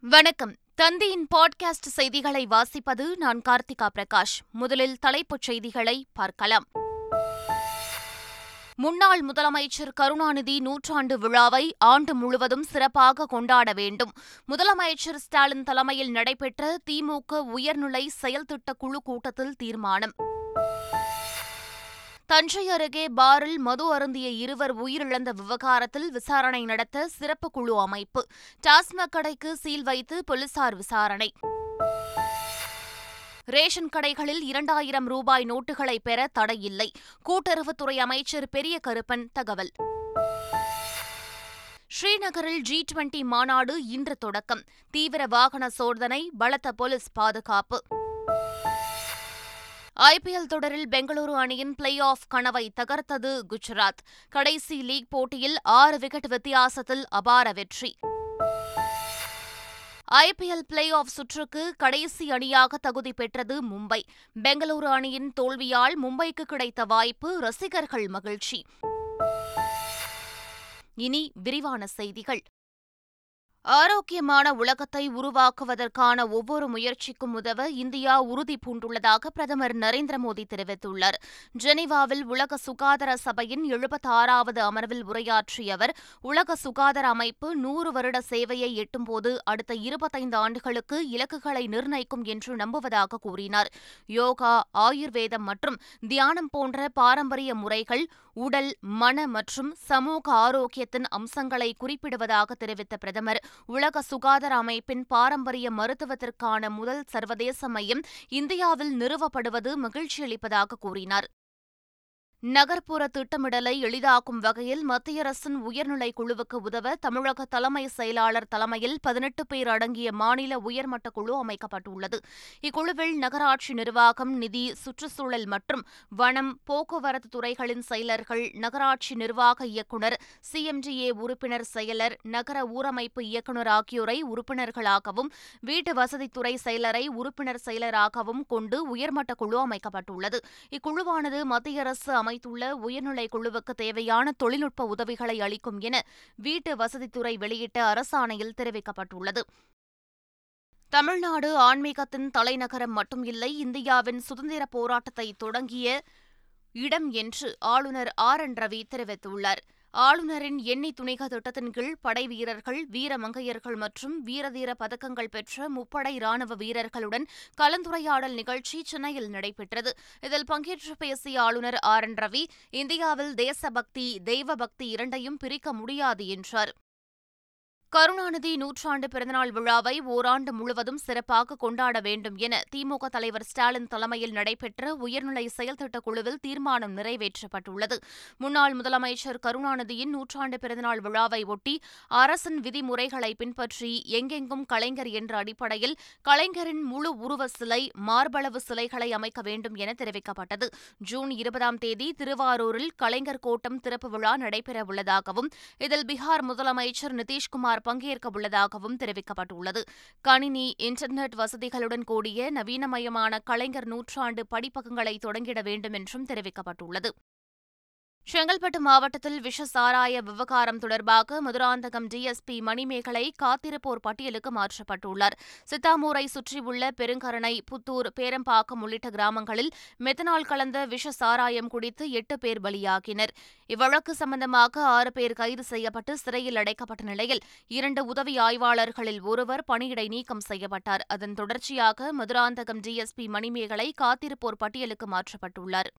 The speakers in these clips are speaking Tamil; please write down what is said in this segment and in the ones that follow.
வணக்கம். தந்தியின் பாட்காஸ்ட் செய்திகளை வாசிப்பது நான் கார்த்திகா பிரகாஷ். முதலில் தலைப்புச் செய்திகளை பார்க்கலாம். முன்னாள் முதலமைச்சர் கருணாநிதி நூற்றாண்டு விழாவை ஆண்டு முழுவதும் சிறப்பாக கொண்டாட வேண்டும். முதலமைச்சர் ஸ்டாலின் தலைமையில் நடைபெற்ற திமுக உயர்நிலை செயல்திட்ட குழு கூட்டத்தில் தீர்மானம். தஞ்சை அருகே பாரில் மது அருந்திய இருவர் உயிரிழந்த விவகாரத்தில் விசாரணை நடத்த சிறப்பு குழு அமைப்பு. டாஸ்மாக் கடைக்கு சீல் வைத்து போலீசார் விசாரணை. ரேஷன் கடைகளில் இரண்டாயிரம் ரூபாய் நோட்டுகளை பெற தடையில்லை. கூட்டுறவுத்துறை அமைச்சர் பெரிய கருப்பன் தகவல். ஸ்ரீநகரில் ஜி டுவெண்டி மாநாடு இன்று தொடக்கம். தீவிர வாகன சோதனை பலத்த போலீஸ் பாதுகாப்பு. ஐபிஎல் தொடரில் பெங்களூரு அணியின் பிளே ஆஃப் கனவை தகர்த்தது குஜராத். கடைசி லீக் போட்டியில் ஆறு விக்கெட் வித்தியாசத்தில் அபார வெற்றி. ஐபிஎல் பிளே ஆஃப் சுற்றுக்கு கடைசி அணியாக தகுதி பெற்றது மும்பை. பெங்களூரு அணியின் தோல்வியால் மும்பைக்கு கிடைத்த வாய்ப்பு ரசிகர்கள் மகிழ்ச்சி. இனி விரிவான செய்திகள். ஆரோக்கியமான உலகத்தை உருவாக்குவதற்கான ஒவ்வொரு முயற்சிக்கும் உதவ இந்தியா உறுதி பூண்டுள்ளதாக பிரதமர் நரேந்திர மோடி தெரிவித்துள்ளார். ஜெனீவாவில் உலக சுகாதார சபையின் எழுபத்தாறாவது அமர்வில் உரையாற்றிய அவர் உலக சுகாதார அமைப்பு நூறு வருட சேவையை எட்டும்போது அடுத்த இருபத்தைந்து ஆண்டுகளுக்கு இலக்குகளை நிர்ணயிக்கும் என்று நம்புவதாக கூறினார். யோகா ஆயுர்வேதம் மற்றும் தியானம் போன்ற பாரம்பரிய முறைகள் உடல் மன மற்றும் சமூக ஆரோக்கியத்தின் அம்சங்களை குறிப்பிடுவதாக தெரிவித்த பிரதமர் உலக சுகாதார அமைப்பின் பாரம்பரிய மருத்துவத்திற்கான முதல் சர்வதேச மையம் இந்தியாவில் நிறுவப்படுவது மகிழ்ச்சியளிப்பதாக கூறினார். நகர்ப்புற திட்டமிடலை எளிதாக்கும் வகையில் மத்திய அரசின் உயர்நிலை குழுவுக்கு உதவ தமிழக தலைமை செயலாளர் தலைமையில் பதினெட்டு பேர் அடங்கிய மாநில உயர்மட்ட குழு அமைக்கப்பட்டுள்ளது. இக்குழுவில் நகராட்சி நிர்வாகம் நிதி சுற்றுச்சூழல் மற்றும் வனம் போக்குவரத்து துறைகளின் செயலர்கள் நகராட்சி நிர்வாக இயக்குநர் சிஎம்டிஏ உறுப்பினர் செயலர் நகர ஊரமைப்பு இயக்குநர் ஆகியோரை உறுப்பினர்களாகவும் வீட்டு வசதித்துறை செயலரை உறுப்பினர் செயலராகவும் கொண்டு உயர்மட்ட குழு அமைக்கப்பட்டுள்ளது. இக்குழுவானது மத்திய அரசு அமைத்துள்ள உயர்நிலை குழுவுக்கு தேவையான தொழில்நுட்ப உதவிகளை அளிக்கும் என வீட்டு வசதித்துறை வெளியிட்ட அரசாணையில் தெரிவிக்கப்பட்டுள்ளது. தமிழ்நாடு ஆன்மீகத்தின் தலைநகரம் மட்டும் இல்லை இந்தியாவின் சுதந்திர போராட்டத்தை தொடங்கிய இடம் என்று ஆளுநர் ஆர் என் ரவி தெரிவித்துள்ளார். ஆளுநரின் எண்ணி துணிக திட்டத்தின் கீழ் படை வீரர்கள் வீரமங்கையர்கள் மற்றும் வீரதீர பதக்கங்கள் பெற்ற முப்படை ராணுவ வீரர்களுடன் கலந்துரையாடல் நிகழ்ச்சி சென்னையில் நடைபெற்றது. இதில் பங்கேற்று பேசிய ஆளுநர் ஆர். என். ரவி இந்தியாவில் தேசபக்தி தெய்வ பக்தி இரண்டையும் பிரிக்க முடியாது என்றார். கருணாநிதி நூற்றாண்டு பிறந்தநாள் விழாவை ஓராண்டு முழுவதும் சிறப்பாக கொண்டாட வேண்டும் என திமுக தலைவர் ஸ்டாலின் தலைமையில் நடைபெற்ற உயர்நிலை செயல்திட்டக் குழுவில் தீர்மானம் நிறைவேற்றப்பட்டுள்ளது. முன்னாள் முதலமைச்சர் கருணாநிதியின் நூற்றாண்டு பிறந்தநாள் விழாவை ஒட்டி அரசின் விதிமுறைகளை பின்பற்றி எங்கெங்கும் கலைஞர் என்ற அடிப்படையில் கலைஞரின் முழு உருவ சிலை மார்பளவு சிலைகளை அமைக்க வேண்டும் என தெரிவிக்கப்பட்டது. ஜூன் இருபதாம் தேதி திருவாரூரில் கலைஞர் கோட்டம் திறப்பு விழா நடைபெறவுள்ளதாகவும் இதில் பீகார் முதலமைச்சர் நிதிஷ்குமார் குமார் பங்கேற்க உள்ளதாகவும் தெரிவிக்கப்பட்டுள்ளது. கணினி இன்டர்நெட் வசதிகளுடன் கூடிய நவீனமயமான கலைஞர் நூற்றாண்டு படிப்பகங்களை தொடங்கிட வேண்டும் என்றும் தெரிவிக்கப்பட்டுள்ளது. செங்கல்பட்டு மாவட்டத்தில் விஷ சாராய விவகாரம் தொடர்பாக மதுராந்தகம் டிஎஸ்பி மணிமேகலை காத்திருப்போர் பட்டியலுக்கு மாற்றப்பட்டுள்ளார். சித்தாமூரை சுற்றியுள்ள பெருங்கரணை புத்தூர் பேரம்பாக்கம் உள்ளிட்ட கிராமங்களில் மெத்தனால் கலந்த விஷ சாராயம் குடித்து எட்டு பேர் பலியாகினர். இவ்வழக்கு சம்பந்தமாக ஆறு பேர் கைது செய்யப்பட்டு சிறையில் அடைக்கப்பட்ட நிலையில் இரண்டு உதவி ஆய்வாளர்களில் ஒருவர் பணியிடை நீக்கம் செய்யப்பட்டார். அதன் தொடர்ச்சியாக மதுராந்தகம் டிஎஸ்பி மணிமேகலை காத்திருப்போர் பட்டியலுக்கு மாற்றப்பட்டுள்ளார்.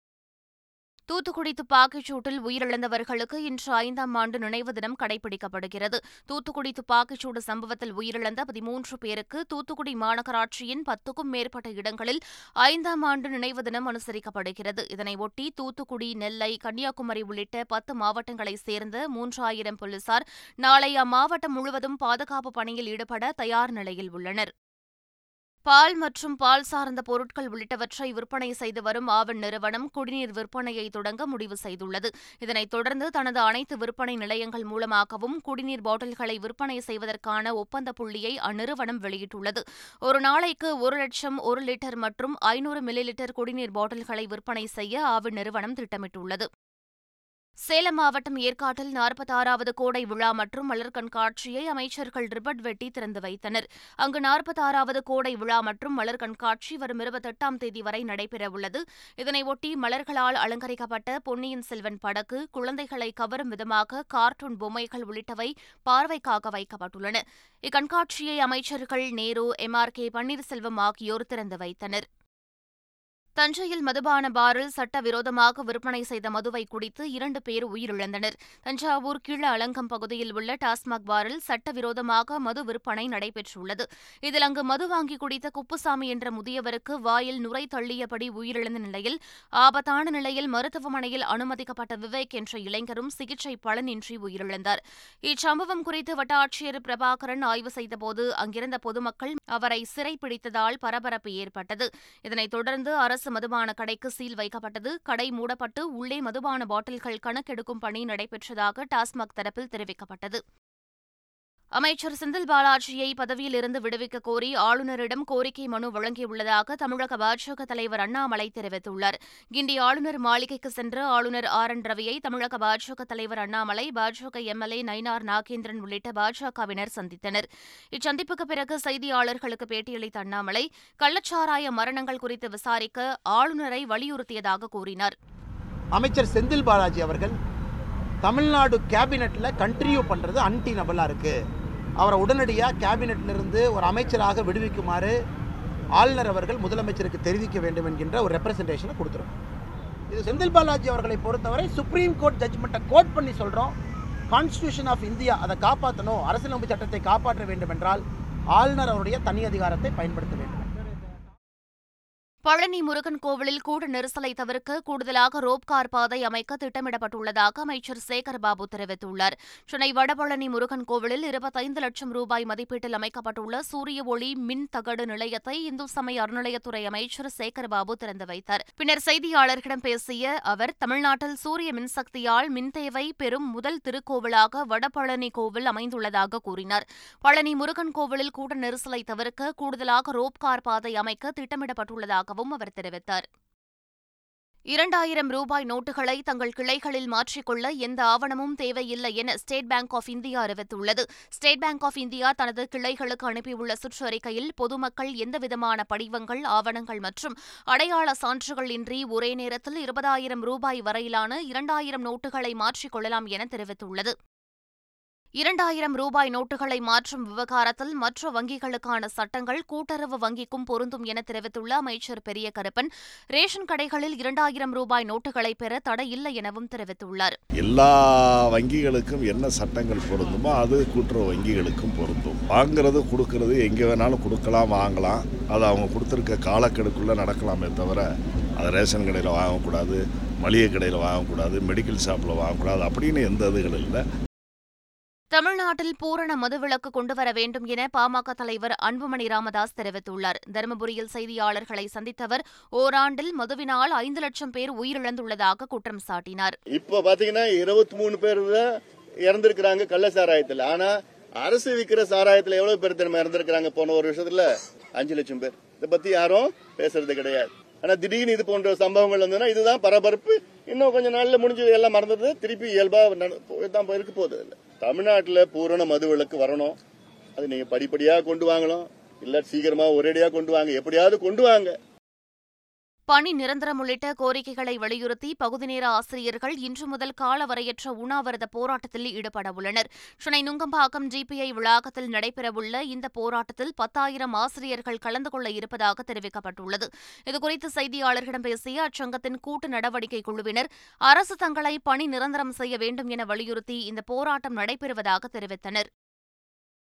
தூத்துக்குடி துப்பாக்கிச் சூட்டில் உயிரிழந்தவர்களுக்கு இன்று ஐந்தாம் ஆண்டு நினைவு தினம் கடைபிடிக்கப்படுகிறது. தூத்துக்குடி துப்பாக்கிச்சூடு சம்பவத்தில் உயிரிழந்த பதிமூன்று பேருக்கு தூத்துக்குடி மாநகராட்சியின் பத்துக்கும் மேற்பட்ட இடங்களில் ஐந்தாம் ஆண்டு நினைவு தினம் அனுசரிக்கப்படுகிறது. இதனையொட்டி தூத்துக்குடி நெல்லை கன்னியாகுமரி உள்ளிட்ட பத்து மாவட்டங்களைச் சேர்ந்த மூன்றாயிரம் போலீசார் நாளை அம்மாவட்டம் முழுவதும் பாதுகாப்பு பணியில் ஈடுபட தயார் நிலையில் உள்ளனர். பால் மற்றும் பால் சார்ந்த பொருட்கள் உள்ளிட்டவற்றை விற்பனை செய்து வரும் ஆவண் நிறுவனம் குடிநீர் விற்பனையை தொடங்க முடிவு செய்துள்ளது. இதனைத் தொடர்ந்து தனது அனைத்து விற்பனை நிலையங்கள் மூலமாகவும் குடிநீர் பாட்டில்களை விற்பனை செய்வதற்கான ஒப்பந்த புள்ளியை அந்நிறுவனம் வெளியிட்டுள்ளது. ஒரு நாளைக்கு ஒரு லட்சம் ஒரு லிட்டர் மற்றும் ஐநூறு மில்லி லிட்டர் குடிநீர் பாட்டில்களை விற்பனை செய்ய ஆவின் நிறுவனம் திட்டமிட்டுள்ளது. சேலம் மாவட்டம் ஏற்காட்டில் நாற்பத்தாறாவது கோடை விழா மற்றும் மலர் கண்காட்சியை அமைச்சர்கள் ரிபட் வெட்டி திறந்து வைத்தனர். அங்கு நாற்பத்தாறாவது கோடை விழா மற்றும் மலர் கண்காட்சி வரும் இருபத்தெட்டாம் தேதி வரை நடைபெறவுள்ளது இதனையொட்டி மலர்களால் அலங்கரிக்கப்பட்ட பொன்னியின் செல்வன் படகு குழந்தைகளை கவரும் விதமாக கார்ட்டூன் பொம்மைகள் உள்ளிட்டவை பார்வைக்காக வைக்கப்பட்டுள்ளன. இக்கண்காட்சியை அமைச்சர்கள் Nehru M. R. K. Panneerselvam ஆகியோர் திறந்து வைத்தனர். தஞ்சையில் மதுபான பாரில் சட்டவிரோதமாக விற்பனை செய்த மதுவை குடித்து இரண்டு பேர் உயிரிழந்தனர். தஞ்சாவூர் கீழ அலங்கம் பகுதியில் உள்ள டாஸ்மாக் பாரில் சட்டவிரோதமாக மது விற்பனை நடைபெற்றுள்ளது. இதில் அங்கு மது வாங்கி குடித்த குப்புசாமி என்ற முதியவருக்கு வாயில் நுரை தள்ளியபடி உயிரிழந்த நிலையில் ஆபத்தான நிலையில் மருத்துவமனையில் அனுமதிக்கப்பட்ட விவேக் என்ற இளைஞரும் சிகிச்சை பலனின்றி உயிரிழந்தார். இச்சம்பவம் குறித்து வட்டாட்சியர் பிரபாகரன் ஆய்வு செய்தபோது அங்கிருந்த பொதுமக்கள் அவரை சிறைப்பிடித்ததால் பரபரப்பு ஏற்பட்டது. இதனைத் தொடர்ந்து அரசு மதுபான கடைக்கு சீல் வைக்கப்பட்டது. கடை மூடப்பட்டு உள்ளே மதுபான பாட்டில்கள் கணக்கெடுக்கும் பணி நடைபெற்றதாக டாஸ்மாக் தரப்பில் தெரிவிக்கப்பட்டது. அமைச்சர் செந்தில் பாலாஜியை பதவியில் இருந்து விடுவிக்க கோரி ஆளுநரிடம் கோரிக்கை மனு வழங்கியுள்ளதாக தமிழக பாஜக தலைவர் அண்ணாமலை தெரிவித்துள்ளார். கிண்டி ஆளுநர் மாளிகைக்கு சென்று ஆளுநர் ஆர் என் ரவியை தமிழக பாஜக தலைவர் அண்ணாமலை பாஜக எம்எல்ஏ நயினார் நாகேந்திரன் உள்ளிட்ட பாஜகவினர் சந்தித்தனர். இச்சந்திப்புக்கு பிறகு செய்தியாளர்களுக்கு பேட்டியளித்த அண்ணாமலை கள்ளச்சாராய மரணங்கள் குறித்து விசாரிக்க ஆளுநரை வலியுறுத்தியதாக கூறினார். அமைச்சர் செந்தில் பாலாஜி அவர்கள் தமிழ்நாடு கேபினெட்டில் கண்டினியூ பண்ணுறது அன்டினபிளாக இருக்குது அவரை உடனடியாக கேபினெட்டிலிருந்து ஒரு அமைச்சராக விடுவிக்குமாறு ஆளுநர் அவர்கள் முதலமைச்சருக்கு தெரிவிக்க வேண்டும் என்கின்ற ஒரு ரெப்ரசன்டேஷனை கொடுத்துரும் இது செந்தில் பாலாஜி அவர்களை பொறுத்தவரை சுப்ரீம் கோர்ட் ஜட்ஜ்மெண்ட்டை கோட் பண்ணி சொல்கிறோம் கான்ஸ்டியூஷன் ஆஃப் இந்தியா அதை காப்பாற்றணும் அரசியலமைப்பு சட்டத்தை காப்பாற்ற வேண்டும் என்றால் ஆளுநர் அவருடைய தனி அதிகாரத்தை பயன்படுத்த வேண்டும். பழனி முருகன் கோவிலில் கூட நெரிசலை தவிர்க்க கூடுதலாக ரோப்கார் பாதை அமைக்க திட்டமிடப்பட்டுள்ளதாக அமைச்சர் சேகர்பாபு தெரிவித்துள்ளார். சென்னை வடபழனி முருகன் கோவிலில் இருபத்தைந்து லட்சம் ரூபாய் மதிப்பீட்டில் அமைக்கப்பட்டுள்ள சூரிய ஒளி மின் தகடு நிலையத்தை இந்து சமய அறநிலையத்துறை அமைச்சர் சேகர்பாபு திறந்து வைத்தார். பின்னர் செய்தியாளர்களிடம் பேசிய அவர் தமிழ்நாட்டில் சூரிய மின்சக்தியால் மின் தேவை பெறும் முதல் திருக்கோவிலாக வடபழனி கோவில் அமைந்துள்ளதாக கூறினார். பழனி முருகன் கோவிலில் கூட நெரிசலை தவிர்க்க கூடுதலாக ரோப்கார் பாதை அமைக்க திட்டமிடப்பட்டுள்ளதாக உள்ளதாகவும் அவர் தெரிவித்தார். இரண்டாயிரம் ரூபாய் நோட்டுகளை தங்கள் கிளைகளில் மாற்றிக்கொள்ள எந்த ஆவணமும் தேவையில்லை என ஸ்டேட் பேங்க் ஆஃப் இந்தியா அறிவித்துள்ளது. ஸ்டேட் பேங்க் ஆஃப் இந்தியா தனது கிளைகளுக்கு அனுப்பியுள்ள சுற்றறிக்கையில் பொதுமக்கள் எந்தவிதமான படிவங்கள் ஆவணங்கள் மற்றும் அடையாள சான்றுகள் இன்றி ஒரே நேரத்தில் இருபதாயிரம் ரூபாய் வரையிலான இரண்டாயிரம் நோட்டுகளை மாற்றிக்கொள்ளலாம் என தெரிவித்துள்ளது. இரண்டாயிரம் ரூபாய் நோட்டுகளை மாற்றும் விவகாரத்தில் மற்ற வங்கிகளுக்கான சட்டங்கள் கூட்டுறவு வங்கிக்கும் பொருந்தும் என தெரிவித்துள்ள அமைச்சர் பெரிய கருப்பன் ரேஷன் கடைகளில் இரண்டாயிரம் ரூபாய் நோட்டுகளை பெற தடை இல்லை எனவும் தெரிவித்துள்ளார். எல்லா வங்கிகளுக்கும் என்ன சட்டங்கள் பொருந்துமோ அது கூட்டுறவு வங்கிகளுக்கும் பொருந்தும். வாங்குறது கொடுக்கறது எங்கே வேணாலும் கொடுக்கலாம் வாங்கலாம். அது அவங்க கொடுத்துருக்க காலக்கெடுக்குள்ளே நடக்கலாமே தவிர அதை ரேஷன் கடையில் வாங்கக்கூடாது மளிகை கடையில் வாங்கக்கூடாது மெடிக்கல் ஷாப்பில் வாங்கக்கூடாது அப்படின்னு எந்த இதுகள் இல்லை. தமிழ்நாட்டில் பூரண மதுவிலக்கு கொண்டுவர வேண்டும் என பாமக தலைவர் அன்புமணி ராமதாஸ் தெரிவித்துள்ளார். தருமபுரியில் செய்தியாளர்களை சந்தித்தவர் ஓராண்டில் மதுவினால் ஐந்து லட்சம் பேர் உயிரிழந்துள்ளதாக குற்றம் சாட்டினார். இப்ப பாத்தீங்கன்னா இருபத்தி மூணு பேர் இறந்திருக்கிறாங்க கள்ள சாராயத்தில். ஆனா அரசு விற்கிற சாராயத்தில் எவ்வளவு பேர் திறமை இறந்திருக்கிறாங்க? போன ஒரு வருஷத்துல அஞ்சு லட்சம் பேர். இதை பத்தி யாரும் பேசுறது கிடையாது. ஆனா திடீர்னு இது போன்ற சம்பவங்கள் வந்ததுன்னா இதுதான் பரபரப்பு. இன்னும் கொஞ்ச நாள்ல முடிஞ்சு எல்லாம் மறந்துடுது. திருப்பி இயல்பா தான் இருக்க போகுது. இல்லை தமிழ்நாட்டில் பூரண மது விளக்கு வரணும். அது நீங்க படிப்படியாக கொண்டு வாங்கணும். இல்ல சீக்கிரமா ஒரேடியா கொண்டு வாங்க. எப்படியாவது கொண்டு வாங்க. பணி நிரந்தரம் உள்ளிட்ட கோரிக்கைகளை வலியுறுத்தி பகுதிநேர ஆசிரியர்கள் இன்று முதல் காலவரையற்ற உண்ணாவிரத போராட்டத்தில் ஈடுபட உள்ளனர். சென்னை நுங்கம்பாக்கம் ஜிபிஐ வளாகத்தில் நடைபெறவுள்ள இந்த போராட்டத்தில் பத்தாயிரம் ஆசிரியர்கள் கலந்து கொள்ள இருப்பதாக தெரிவிக்கப்பட்டுள்ளது. இதுகுறித்து செய்தியாளர்களிடம் பேசிய அச்சங்கத்தின் கூட்டு நடவடிக்கை குழுவினர் அரசு தங்களை பணி நிரந்தரம் செய்ய வேண்டும் என வலியுறுத்தி இந்த போராட்டம் நடைபெறுவதாக தெரிவித்தனர்.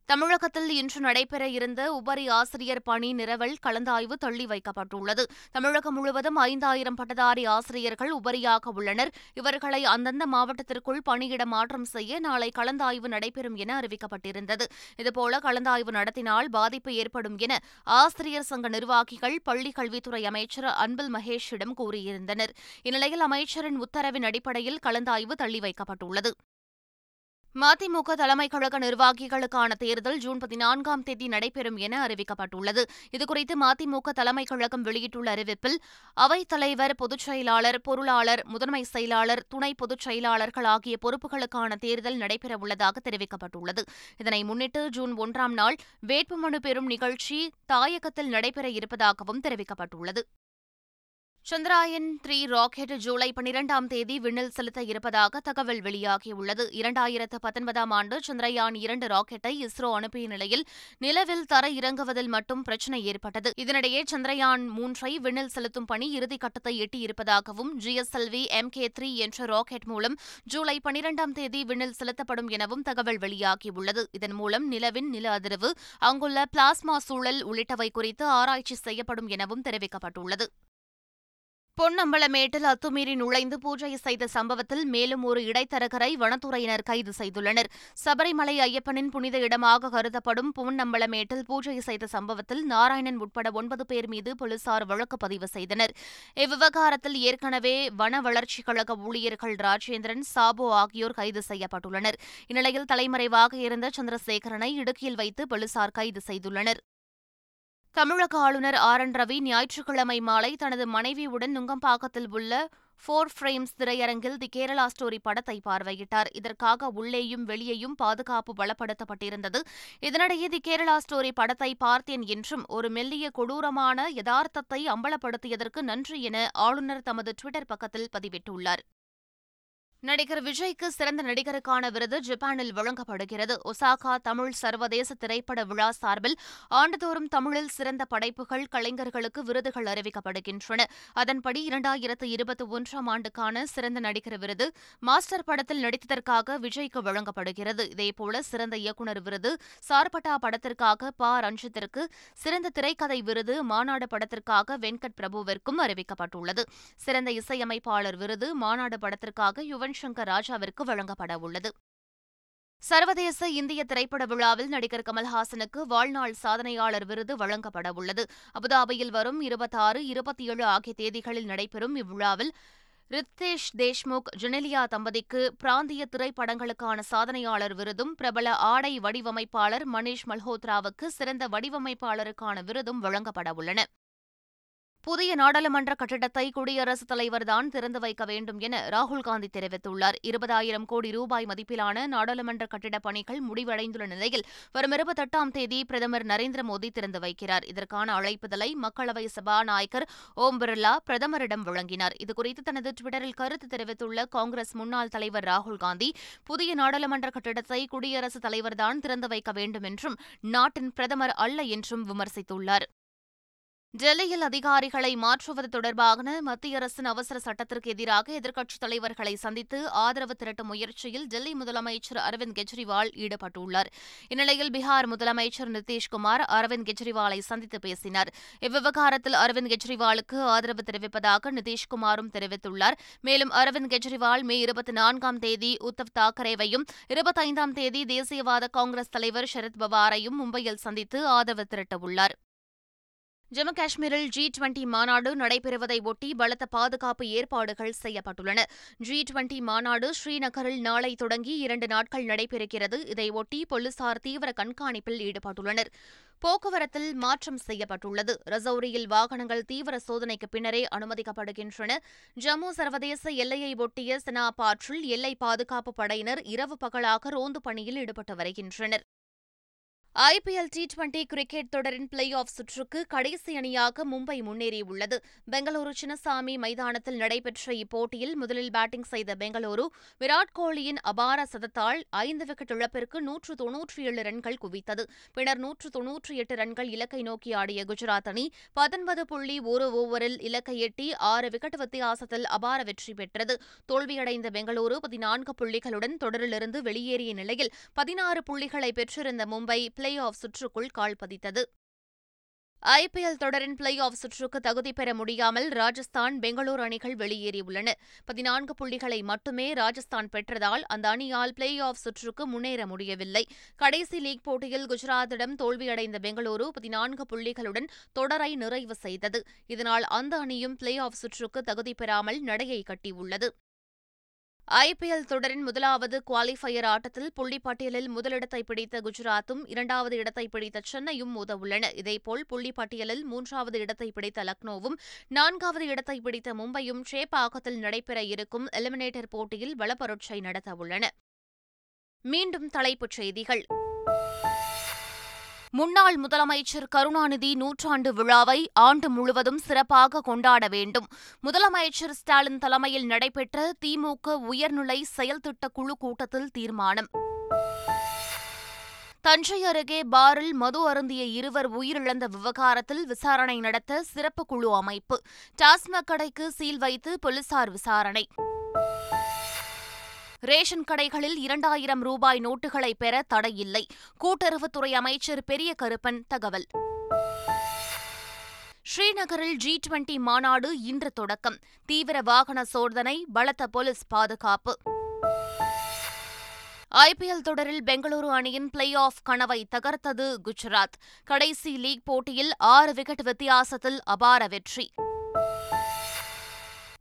தமிழகத்தில் இன்று நடைபெற இருந்த உபரி ஆசிரியர் பணி நிரவல் கலந்தாய்வு தள்ளி வைக்கப்பட்டுள்ளது. தமிழகம் முழுவதும் ஐந்தாயிரம் பட்டதாரி ஆசிரியர்கள் உபரியாக உள்ளனர். இவர்களை அந்தந்த மாவட்டத்திற்குள் பணியிட மாற்றம் செய்ய நாளை கலந்தாய்வு நடைபெறும் என அறிவிக்கப்பட்டிருந்தது. இதுபோல கலந்தாய்வு நடத்தினால் பாதிப்பு ஏற்படும் என ஆசிரியர் சங்க நிர்வாகிகள் பள்ளிக் கல்வித்துறை அமைச்சர் அன்பில் மகேஷிடம் கூறியிருந்தனர். இந்நிலையில் அமைச்சரின் உத்தரவின் அடிப்படையில் கலந்தாய்வு தள்ளி வைக்கப்பட்டுள்ளது. மதிமுக தலைமை கழக நிர்வாகிகளுக்கான தேர்தல் ஜூன் பதினான்காம் தேதி நடைபெறும் என அறிவிக்கப்பட்டுள்ளது. இதுகுறித்து மதிமுக தலைமை கழகம் வெளியிட்டுள்ள அறிவிப்பில் அவைத்தலைவர் பொதுச் செயலாளர் பொருளாளர் முதன்மை செயலாளர் துணை பொதுச் செயலாளர்கள் ஆகிய பொறுப்புகளுக்கான தேர்தல் நடைபெறவுள்ளதாக தெரிவிக்கப்பட்டுள்ளது. இதனை முன்னிட்டு ஜூன் ஒன்றாம் நாள் வேட்புமனு பெறும் நிகழ்ச்சி தாயகத்தில் நடைபெற இருப்பதாகவும் தெரிவிக்கப்பட்டுள்ளது. சந்திராயன் த்ரீ ராக்கெட் ஜூலை பனிரெண்டாம் தேதி விண்ணில் செலுத்த இருப்பதாக தகவல் வெளியாகியுள்ளது. இரண்டாயிரத்து பத்தொன்பதாம் ஆண்டு சந்திரயான் இரண்டு ராக்கெட்டை இஸ்ரோ அனுப்பிய நிலையில் நிலவில் தர இறங்குவதில் மட்டும் பிரச்சினை ஏற்பட்டது. இதனிடையே சந்திரயான் மூன்றை விண்ணில் செலுத்தும் பணி இறுதிக்கட்டத்தை எட்டியிருப்பதாகவும் ஜிஎஸ்எல்வி எம் கே த்ரீ என்ற ராக்கெட் மூலம் ஜூலை பனிரெண்டாம் தேதி விண்ணில் செலுத்தப்படும் எனவும் தகவல் வெளியாகியுள்ளது. இதன் மூலம் நிலவின் நில அதிர்வு அங்குள்ள பிளாஸ்மா சூழல் உள்ளிட்டவை குறித்து ஆராய்ச்சி செய்யப்படும் எனவும் தெரிவிக்கப்பட்டுள்ளது. பொன்னம்பலமேட்டில் அத்துமீறி நுழைந்து பூஜை செய்த சம்பவத்தில் மேலும் ஒரு இடைத்தரகரை வனத்துறையினர் கைது செய்துள்ளனர். சபரிமலை ஐயப்பனின் புனித இடமாக கருதப்படும் பொன்னம்பலமேட்டில் பூஜை செய்த சம்பவத்தில் நாராயணன் உட்பட ஒன்பது பேர் மீது போலீசார் வழக்கு பதிவு செய்தனர். இவ்விவகாரத்தில் ஏற்கனவே வன வளர்ச்சிக் கழக ஊழியர்கள் ராஜேந்திரன் சாபோ ஆகியோர் கைது செய்யப்பட்டுள்ளனர். இந்நிலையில் தலைமறைவாக இருந்த சந்திரசேகரனை இடுக்கியில் வைத்து போலீசார் கைது செய்துள்ளனர். தமிழக ஆளுநர் ஆர். என். ரவி ஞாயிற்றுக்கிழமை மாலை தனது மனைவியுடன் நுங்கம்பாக்கத்தில் உள்ள ஃபோர் ஃப்ரேம்ஸ் திரையரங்கில் தி கேரளா ஸ்டோரி படத்தை பார்வையிட்டார். இதற்காக உள்ளேயும் வெளியேயும் பாதுகாப்பு பலப்படுத்தப்பட்டிருந்தது. இதனிடையே தி கேரளா ஸ்டோரி படத்தை பார்த்தேன் என்றும் ஒரு மெல்லிய கொடூரமான யதார்த்தத்தை அம்பலப்படுத்தியதற்கு நன்றி என ஆளுநர் தமது டுவிட்டர் பக்கத்தில் பதிவிட்டுள்ளார். நடிகர் விஜய்க்கு சிறந்த நடிகருக்கான விருது ஜப்பானில் வழங்கப்படுகிறது. ஒசாகா தமிழ் சர்வதேச திரைப்பட விழா சார்பில் ஆண்டுதோறும் தமிழில் சிறந்த படைப்புகள் கலைஞர்களுக்கு விருதுகள் அறிவிக்கப்படுகின்றன. அதன்படி இரண்டாயிரத்து இருபத்தி ஒன்றாம் ஆண்டுக்கான சிறந்த நடிகர் விருது மாஸ்டர் படத்தில் நடித்ததற்காக விஜய்க்கு வழங்கப்படுகிறது. இதேபோல சிறந்த இயக்குநர் விருது சார்பட்டா படத்திற்காக ப. ரஞ்சித்திற்கு சிறந்த திரைக்கதை விருது மாநாடு படத்திற்காக வெங்கட் பிரபுவிற்கும் அறிவிக்கப்பட்டுள்ளது. சிறந்த இசையமைப்பாளர் விருது மாநாடு படத்திற்காக யுவன் சங்கர் ராஜாவிற்கு வழங்கப்பட உள்ளது. சர்வதேச இந்திய திரைப்பட விழாவில் நடிகர் கமல்ஹாசனுக்கு வாழ்நாள் சாதனையாளர் விருது வழங்கப்பட உள்ளது. அபுதாபியில் வரும் இருபத்தாறு இருபத்தி ஏழு ஆகிய தேதிகளில் நடைபெறும் இவ்விழாவில் ரித்தேஷ் தேஷ்முக் ஜெனலியா தம்பதிக்கு பிராந்திய திரைப்படங்களுக்கான சாதனையாளர் விருதும் பிரபல ஆடை வடிவமைப்பாளர் மணீஷ் மல்ஹோத்ராவுக்கு சிறந்த வடிவமைப்பாளருக்கான விருதும் வழங்கப்பட உள்ளன. புதிய நாடாளுமன்ற கட்டிடத்தை குடியரசுத் தலைவர்தான் திறந்து வைக்க வேண்டும் என ராகுல்காந்தி தெரிவித்துள்ளார். இருபதாயிரம் கோடி ரூபாய் மதிப்பிலான நாடாளுமன்ற கட்டிடப் பணிகள் முடிவடைந்துள்ள நிலையில் வரும் இருபத்தெட்டாம் தேதி பிரதமர் நரேந்திர மோடி திறந்து வைக்கிறார். இதற்கான அழைப்புதலை மக்களவை சபாநாயகர் ஓம் பிர்லா பிரதமரிடம் வழங்கினார். இதுகுறித்து தனது டுவிட்டரில் கருத்து தெரிவித்துள்ள காங்கிரஸ் முன்னாள் தலைவர் ராகுல்காந்தி புதிய நாடாளுமன்ற கட்டிடத்தை குடியரசுத் தலைவர்தான் திறந்து வைக்க வேண்டும் என்றும் நாட்டின் பிரதமர் அல்ல என்றும் விமர்சித்துள்ளார். டெல்லியில் அதிகாரிகளை மாற்றுவது தொடர்பான மத்திய அரசின் அவசர சட்டத்திற்கு எதிராக எதிர்க்கட்சித் தலைவர்களை சந்தித்து ஆதரவு திரட்டும் முயற்சியில் டெல்லி முதலமைச்சர் அரவிந்த் கெஜ்ரிவால் ஈடுபட்டுள்ளார். இந்நிலையில் பீகார் முதலமைச்சர் நிதிஷ்குமார் அரவிந்த் கெஜ்ரிவாலை சந்தித்து பேசினார். இவ்விவகாரத்தில் அரவிந்த் கெஜ்ரிவாலுக்கு ஆதரவு தெரிவிப்பதாக நிதிஷ்குமாரும் தெரிவித்துள்ளார். மேலும் அரவிந்த் கெஜ்ரிவால் மே இருபத்தி நான்காம் தேதி உத்தவ் தாக்கரேவையும் இருபத்தைந்தாம் தேதி தேசியவாத காங்கிரஸ் தலைவர் சரத் பவாரையும் மும்பையில் சந்தித்து ஆதரவு திரட்டவுள்ளார். ஜம்மு காஷ்மீரில் ஜி டுவெண்டி மாநாடு நடைபெறுவதை ஒட்டி பலத்த பாதுகாப்பு ஏற்பாடுகள் செய்யப்பட்டுள்ளன. ஜி டுவெண்டி மாநாடு ஸ்ரீநகரில் நாளை தொடங்கி இரண்டு நாட்கள் நடைபெறுகிறது. இதையொட்டி போலீசார் தீவிர கண்காணிப்பில் ஈடுபட்டுள்ளனர். போக்குவரத்தில் மாற்றம் செய்யப்பட்டுள்ளது. ரசௌரியில் வாகனங்கள் தீவிர சோதனைக்கு பின்னரே அனுமதிக்கப்படுகின்றன. ஜம்மு சர்வதேச எல்லையை ஒட்டிய செனாபாற்றில் எல்லை பாதுகாப்பு படையினர் இரவு பகலாக ரோந்து பணியில் ஈடுபட்டு வருகின்றனர். ஐபிஎல் டி டுவெண்டி கிரிக்கெட் தொடரின் பிளே ஆஃப் சுற்றுக்கு கடைசி அணியாக மும்பை முன்னேறியுள்ளது. பெங்களூரு சின்னசாமி மைதானத்தில் நடைபெற்ற இப்போட்டியில் முதலில் பேட்டிங் செய்த பெங்களூரு விராட் கோலியின் அபார சதத்தால் ஐந்து விக்கெட் இழப்பிற்கு நூற்று தொன்னூற்றி ஏழு ரன்கள் குவித்தது. பின்னர் நூற்று தொன்னூற்றி எட்டு ரன்கள் இலக்கை நோக்கி ஆடிய குஜராத் அணி பத்தொன்பது புள்ளி ஒரு ஓவரில் இலக்கை எட்டி ஆறு விக்கெட் வித்தியாசத்தில் அபார வெற்றி பெற்றது. தோல்வியடைந்த பெங்களூரு பதினான்கு புள்ளிகளுடன் தொடரிலிருந்து வெளியேறிய நிலையில் பதினாறு புள்ளிகளை பெற்றிருந்த மும்பை பிளே ஆஃப் சுற்றுக்குள் கால் பதித்தது. ஐபிஎல் தொடரின் பிளே ஆஃப் சுற்றுக்கு தகுதி பெற முடியாமல் ராஜஸ்தான் பெங்களூரு அணிகள் வெளியேறியுள்ளன. பதினான்கு புள்ளிகளை மட்டுமே ராஜஸ்தான் பெற்றதால் அந்த அணியால் பிளே ஆஃப் சுற்றுக்கு முன்னேற முடியவில்லை. கடைசி லீக் போட்டியில் குஜராத்திடம் தோல்வியடைந்த பெங்களூரு பதினான்கு புள்ளிகளுடன் தொடரை நிறைவு செய்தது. இதனால் அந்த அணியும் பிளே ஆஃப் சுற்றுக்கு தகுதி பெறாமல் நடையை கட்டியுள்ளது. ஐபிஎல் தொடரின் முதலாவது குவாலிஃபயர் ஆட்டத்தில் புள்ளிப்பட்டியலில் முதலிடத்தை பிடித்த குஜராத்தும் இரண்டாவது இடத்தை பிடித்த சென்னையும் மோதவுள்ளன. இதேபோல் புள்ளிப்பட்டியலில் மூன்றாவது இடத்தை பிடித்த லக்னோவும் நான்காவது இடத்தை பிடித்த மும்பையும் சேப்பாக்கத்தில் நடைபெற இருக்கும் எலிமினேட்டர் போட்டியில் பலப்பரட்சை நடத்தவுள்ளன. மீண்டும் தலைப்புச் செய்திகள். முன்னாள் முதலமைச்சர் கருணாநிதி நூற்றாண்டு விழாவை ஆண்டு முழுவதும் சிறப்பாக கொண்டாட வேண்டும். முதலமைச்சர் ஸ்டாலின் தலைமையில் நடைபெற்ற திமுக உயர்நிலை செயல்திட்ட குழு கூட்டத்தில் தீர்மானம். தஞ்சை அருகே பாரில் மது அருந்திய இருவர் உயிரிழந்த விவகாரத்தில் விசாரணை நடத்த சிறப்பு குழு அமைப்பு. டாஸ்மாக் கடைக்கு சீல் வைத்து போலீசார் விசாரணை. ரேஷன் கடைகளில் இரண்டாயிரம் ரூபாய் நோட்டுகளை பெற தடையில்லை. கூட்டுறவுத்துறை அமைச்சர் பெரிய கருப்பன் தகவல். ஸ்ரீநகரில் ஜி டுவெண்டி மாநாடு இன்று தொடக்கம். தீவிர வாகன சோதனை பலத்த போலீஸ் பாதுகாப்பு. ஐபிஎல் தொடரில் பெங்களூரு அணியின் பிளே ஆஃப் கனவை தகர்த்தது குஜராத். கடைசி லீக் போட்டியில் ஆறு விக்கெட் வித்தியாசத்தில் அபார வெற்றி.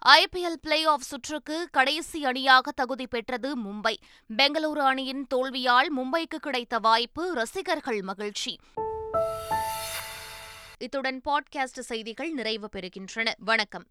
ஐபிஎல் பிளே ஆஃப் சுற்றுக்கு கடைசி அணியாக தகுதி பெற்றது மும்பை. பெங்களூரு அணியின் தோல்வியால் மும்பைக்கு கிடைத்த வாய்ப்பு ரசிகர்கள் மகிழ்ச்சி. இத்துடன் பாட்காஸ்ட் செய்திகள் நிறைவு பெறுகின்றன. வணக்கம்.